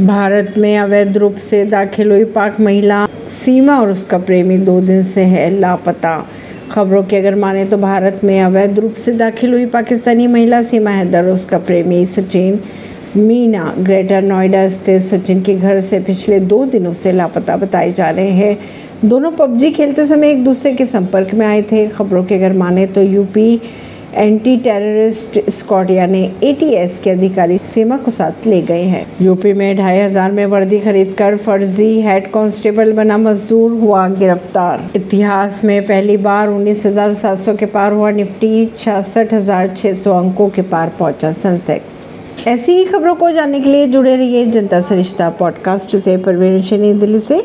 भारत में अवैध रूप से दाखिल हुई पाक महिला सीमा और उसका प्रेमी दो दिन से है लापता। खबरों की अगर माने तो भारत में अवैध रूप से दाखिल हुई पाकिस्तानी महिला सीमा हैदर और उसका प्रेमी सचिन मीना, ग्रेटर नोएडा स्थित सचिन के घर से पिछले दो दिनों से लापता बताए जा रहे हैं। दोनों पबजी खेलते समय एक दूसरे के संपर्क में आए थे। खबरों के अगर माने तो यूपी एंटी टेररिस्ट स्क्वाड यानी एटीएस के अधिकारी सीमा को साथ ले गए हैं। यूपी में ढाई हज़ार में वर्दी खरीद कर फर्जी हेड कांस्टेबल बना मजदूर हुआ गिरफ़्तार। इतिहास में पहली बार उन्नीस हज़ार सात सौ के पार हुआ निफ्टी, छियासठ हज़ार छह सौ अंकों के पार पहुँचा सेंसेक्स। ऐसी ही खबरों को जानने के लिए जुड़े रहिए जनता सरिश्ता पॉडकास्ट से। परवीन दिल्ली से।